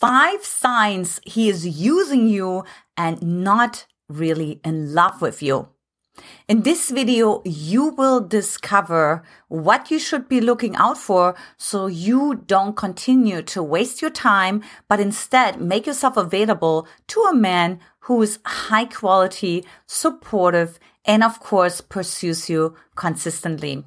five signs he is using you and not really in love with you. In this video, you will discover what you should be looking out for so you don't continue to waste your time, but instead make yourself available to a man who is high quality, supportive, and of course pursues you consistently.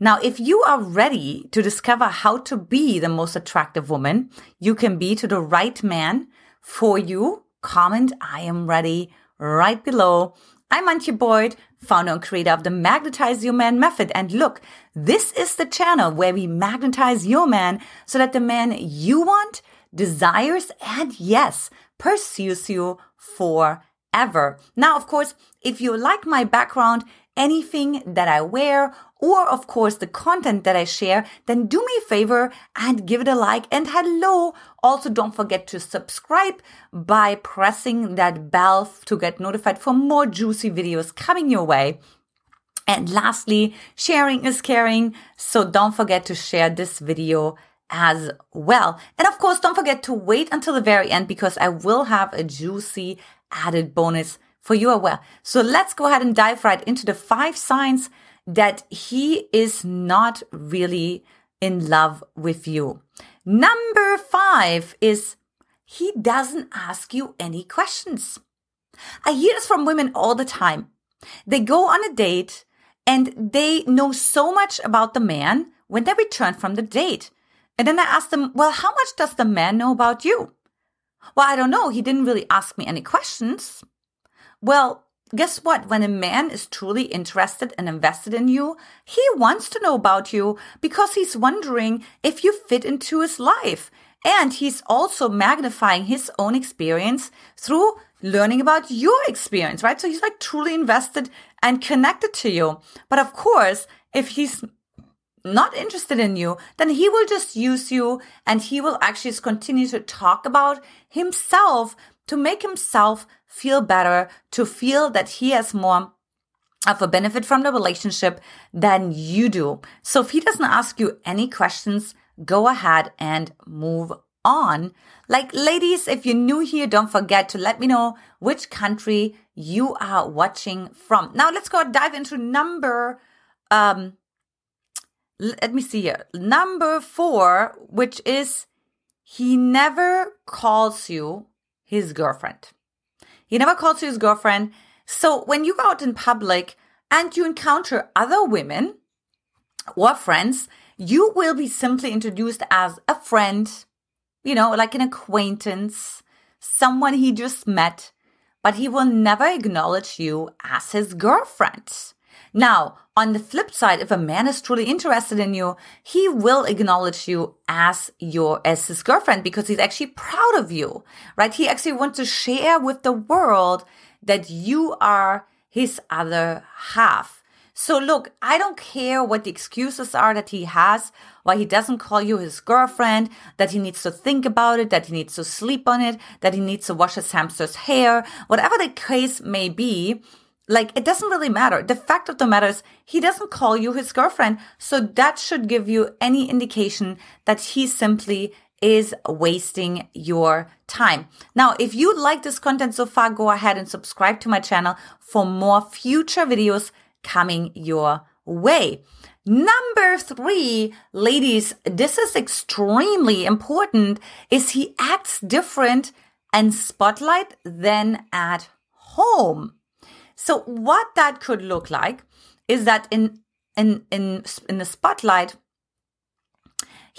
Now, if you are ready to discover how to be the most attractive woman you can be to the right man for you, comment I am ready right below. I'm Antia Boyd, founder and creator of the Magnetize Your Man method. And look, this is the channel where we magnetize your man so that the man you want desires and yes, pursues you forever. Now, of course, if you like my background, anything that I wear, or of course the content that I share, then do me a favor and give it a like. And hello. Also, don't forget to subscribe by pressing that bell to get notified for more juicy videos coming your way. And lastly, sharing is caring. So don't forget to share this video as well. And of course, don't forget to wait until the very end because I will have a juicy added bonus for you as well. So let's go ahead and dive right into the five signs that he is not really in love with you. Number five is he doesn't ask you any questions. I hear this from women all the time. They go on a date and they know so much about the man when they return from the date. And then I ask them, well, how much does the man know about you? Well, I don't know. He didn't really ask me any questions. Well, guess what? When a man is truly interested and invested in you, he wants to know about you because he's wondering if you fit into his life. And he's also magnifying his own experience through learning about your experience, right? So he's like truly invested and connected to you. But of course, if he's not interested in you, then he will just use you and he will actually continue to talk about himself to make himself feel better, to feel that he has more of a benefit from the relationship than you do. So if he doesn't ask you any questions, go ahead and move on. Like ladies, if you're new here, don't forget to let me know which country you are watching from. Now let's go dive into number um let me see here. Number 4, which is he never calls you his girlfriend. He never calls you his girlfriend. So when you go out in public and you encounter other women or friends, you will be simply introduced as a friend, you know, like an acquaintance, someone he just met, but he will never acknowledge you as his girlfriend. Now, on the flip side, if a man is truly interested in you, he will acknowledge you as your, as his girlfriend because he's actually proud of you, right? He actually wants to share with the world that you are his other half. So look, I don't care what the excuses are that he has, why he doesn't call you his girlfriend, that he needs to think about it, that he needs to sleep on it, that he needs to wash his hamster's hair, whatever the case may be like, it doesn't really matter. The fact of the matter is, he doesn't call you his girlfriend. So that should give you any indication that he simply is wasting your time. Now, if you like this content so far, go ahead and subscribe to my channel for more future videos coming your way. Number three, ladies, this is extremely important, is he acts different and spotlight than at home. So what that could look like is that in in in in the spotlight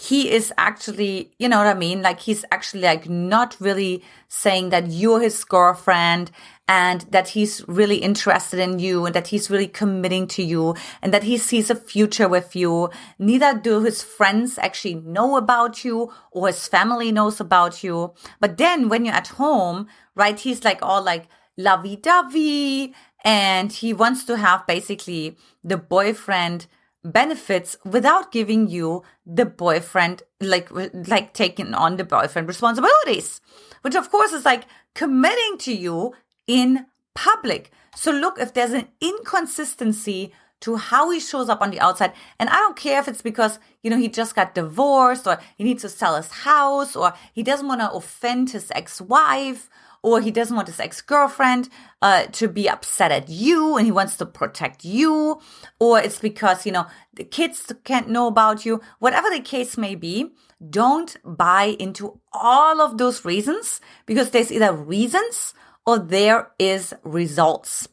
he is actually, you know what I mean? Like he's actually like not really saying that you're his girlfriend and that he's really interested in you and that he's really committing to you and that he sees a future with you. Neither do his friends actually know about you or his family knows about you. But then when you're at home, right, he's like all like lovey dovey and he wants to have basically the boyfriend benefits without giving you the boyfriend like like taking on the boyfriend responsibilities which of course is like committing to you in public. So look if there's an inconsistency to how he shows up on the outside. And I don't care if it's because, you know, he just got divorced or he needs to sell his house or he doesn't want to offend his ex-wife or he doesn't want his ex-girlfriend uh, to be upset at you and he wants to protect you or it's because you know the kids can't know about you whatever the case may be don't buy into all of those reasons because there's either reasons or there is results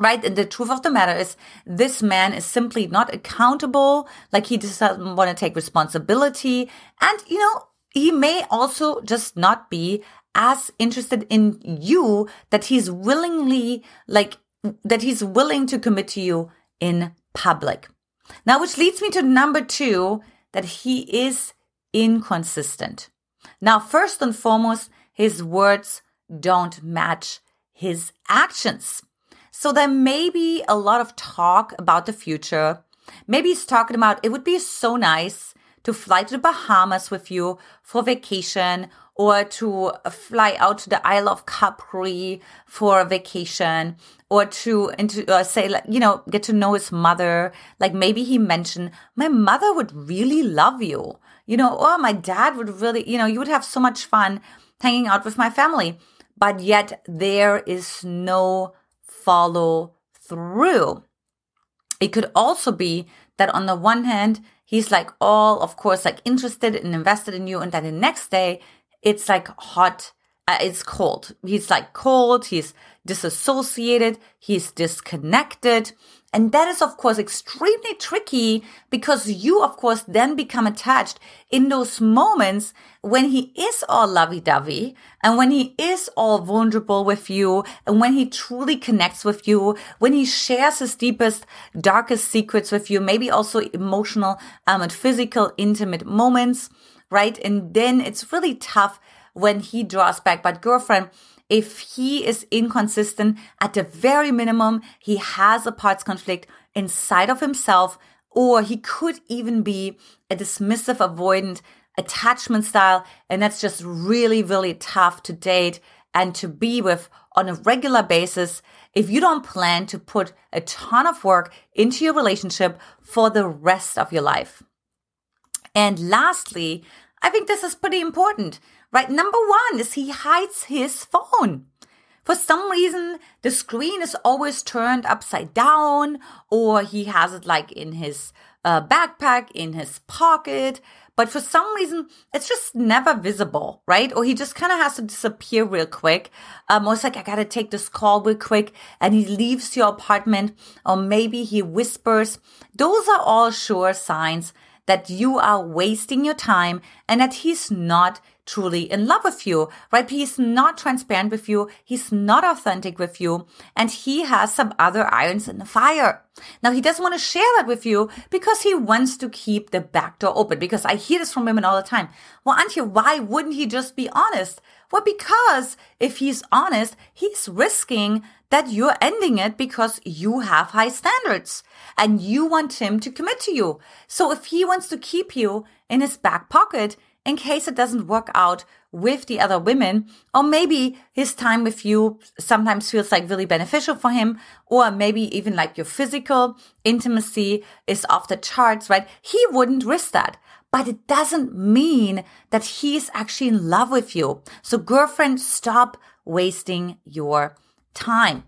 right? And the truth of the matter is this man is simply not accountable. Like he doesn't want to take responsibility. And, you know, he may also just not be as interested in you that he's willingly like that he's willing to commit to you in public. Now, which leads me to number two, that he is inconsistent. Now, first and foremost, his words don't match his actions. So there may be a lot of talk about the future. Maybe he's talking about it would be so nice to fly to the Bahamas with you for vacation or to fly out to the Isle of Capri for a vacation or to into uh, say like you know get to know his mother. Like maybe he mentioned my mother would really love you. You know or my dad would really you know you would have so much fun hanging out with my family. But yet there is no follow through. It could also be that on the one hand he's like all of course like interested and invested in you and then the next day it's like hot uh, it's cold. He's like cold he's disassociated he's disconnected and that is, of course, extremely tricky because you, of course, then become attached in those moments when he is all lovey dovey and when he is all vulnerable with you and when he truly connects with you, when he shares his deepest, darkest secrets with you, maybe also emotional um, and physical, intimate moments, right? And then it's really tough when he draws back. But girlfriend, if he is inconsistent, at the very minimum, he has a parts conflict inside of himself, or he could even be a dismissive, avoidant attachment style. And that's just really, really tough to date and to be with on a regular basis if you don't plan to put a ton of work into your relationship for the rest of your life. And lastly, I think this is pretty important right? Number one is he hides his phone. For some reason, the screen is always turned upside down, or he has it like in his uh, backpack, in his pocket. But for some reason, it's just never visible, right? Or he just kind of has to disappear real quick. Um, or it's like, I gotta take this call real quick. And he leaves your apartment, or maybe he whispers. Those are all sure signs that you are wasting your time and that he's not truly in love with you, right? He's not transparent with you. He's not authentic with you. And he has some other irons in the fire. Now, he doesn't want to share that with you because he wants to keep the back door open. Because I hear this from women all the time. Well, Antia, why wouldn't he just be honest? Well, because if he's honest, he's risking that you're ending it because you have high standards and you want him to commit to you. So if he wants to keep you in his back pocket, in case it doesn't work out with the other women, or maybe his time with you sometimes feels like really beneficial for him, or maybe even like your physical intimacy is off the charts, right? He wouldn't risk that. But it doesn't mean that he's actually in love with you. So girlfriend, stop wasting your time.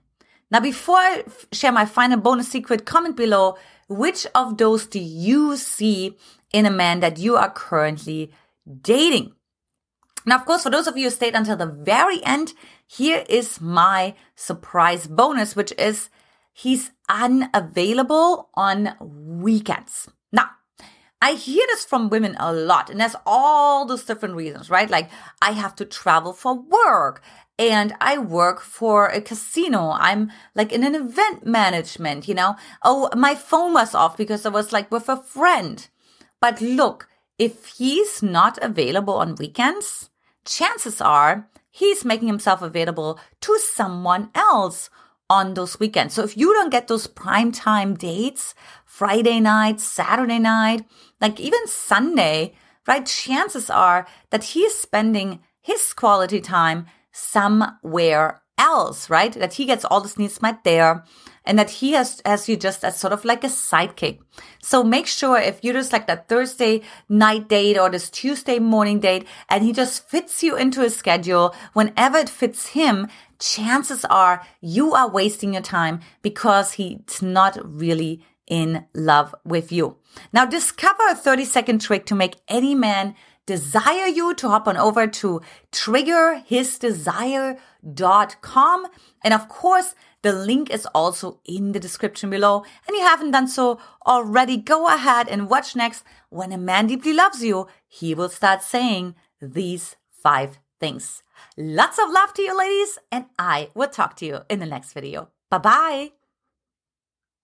Now, before I share my final bonus secret, comment below which of those do you see in a man that you are currently dating. Now, of course, for those of you who stayed until the very end, here is my surprise bonus, which is he's unavailable on weekends. I hear this from women a lot, and there's all those different reasons, right? Like, I have to travel for work, and I work for a casino. I'm like in an event management, you know? Oh, my phone was off because I was like with a friend. But look, if he's not available on weekends, chances are he's making himself available to someone else on those weekends. So if you don't get those prime time dates, Friday night, Saturday night, like even Sunday, right? Chances are that he is spending his quality time somewhere else, right? That he gets all his needs met there and that he has, has you just as sort of like a sidekick. So make sure if you're just like that Thursday night date or this Tuesday morning date and he just fits you into his schedule whenever it fits him, chances are you are wasting your time because he's not really in love with you. Now discover a 30 second trick to make any man desire you to hop on over to triggerhisdesire.com. And of course, the link is also in the description below. And you haven't done so already, go ahead and watch next. When a man deeply loves you, he will start saying these five things. Lots of love to you, ladies, and I will talk to you in the next video. Bye bye.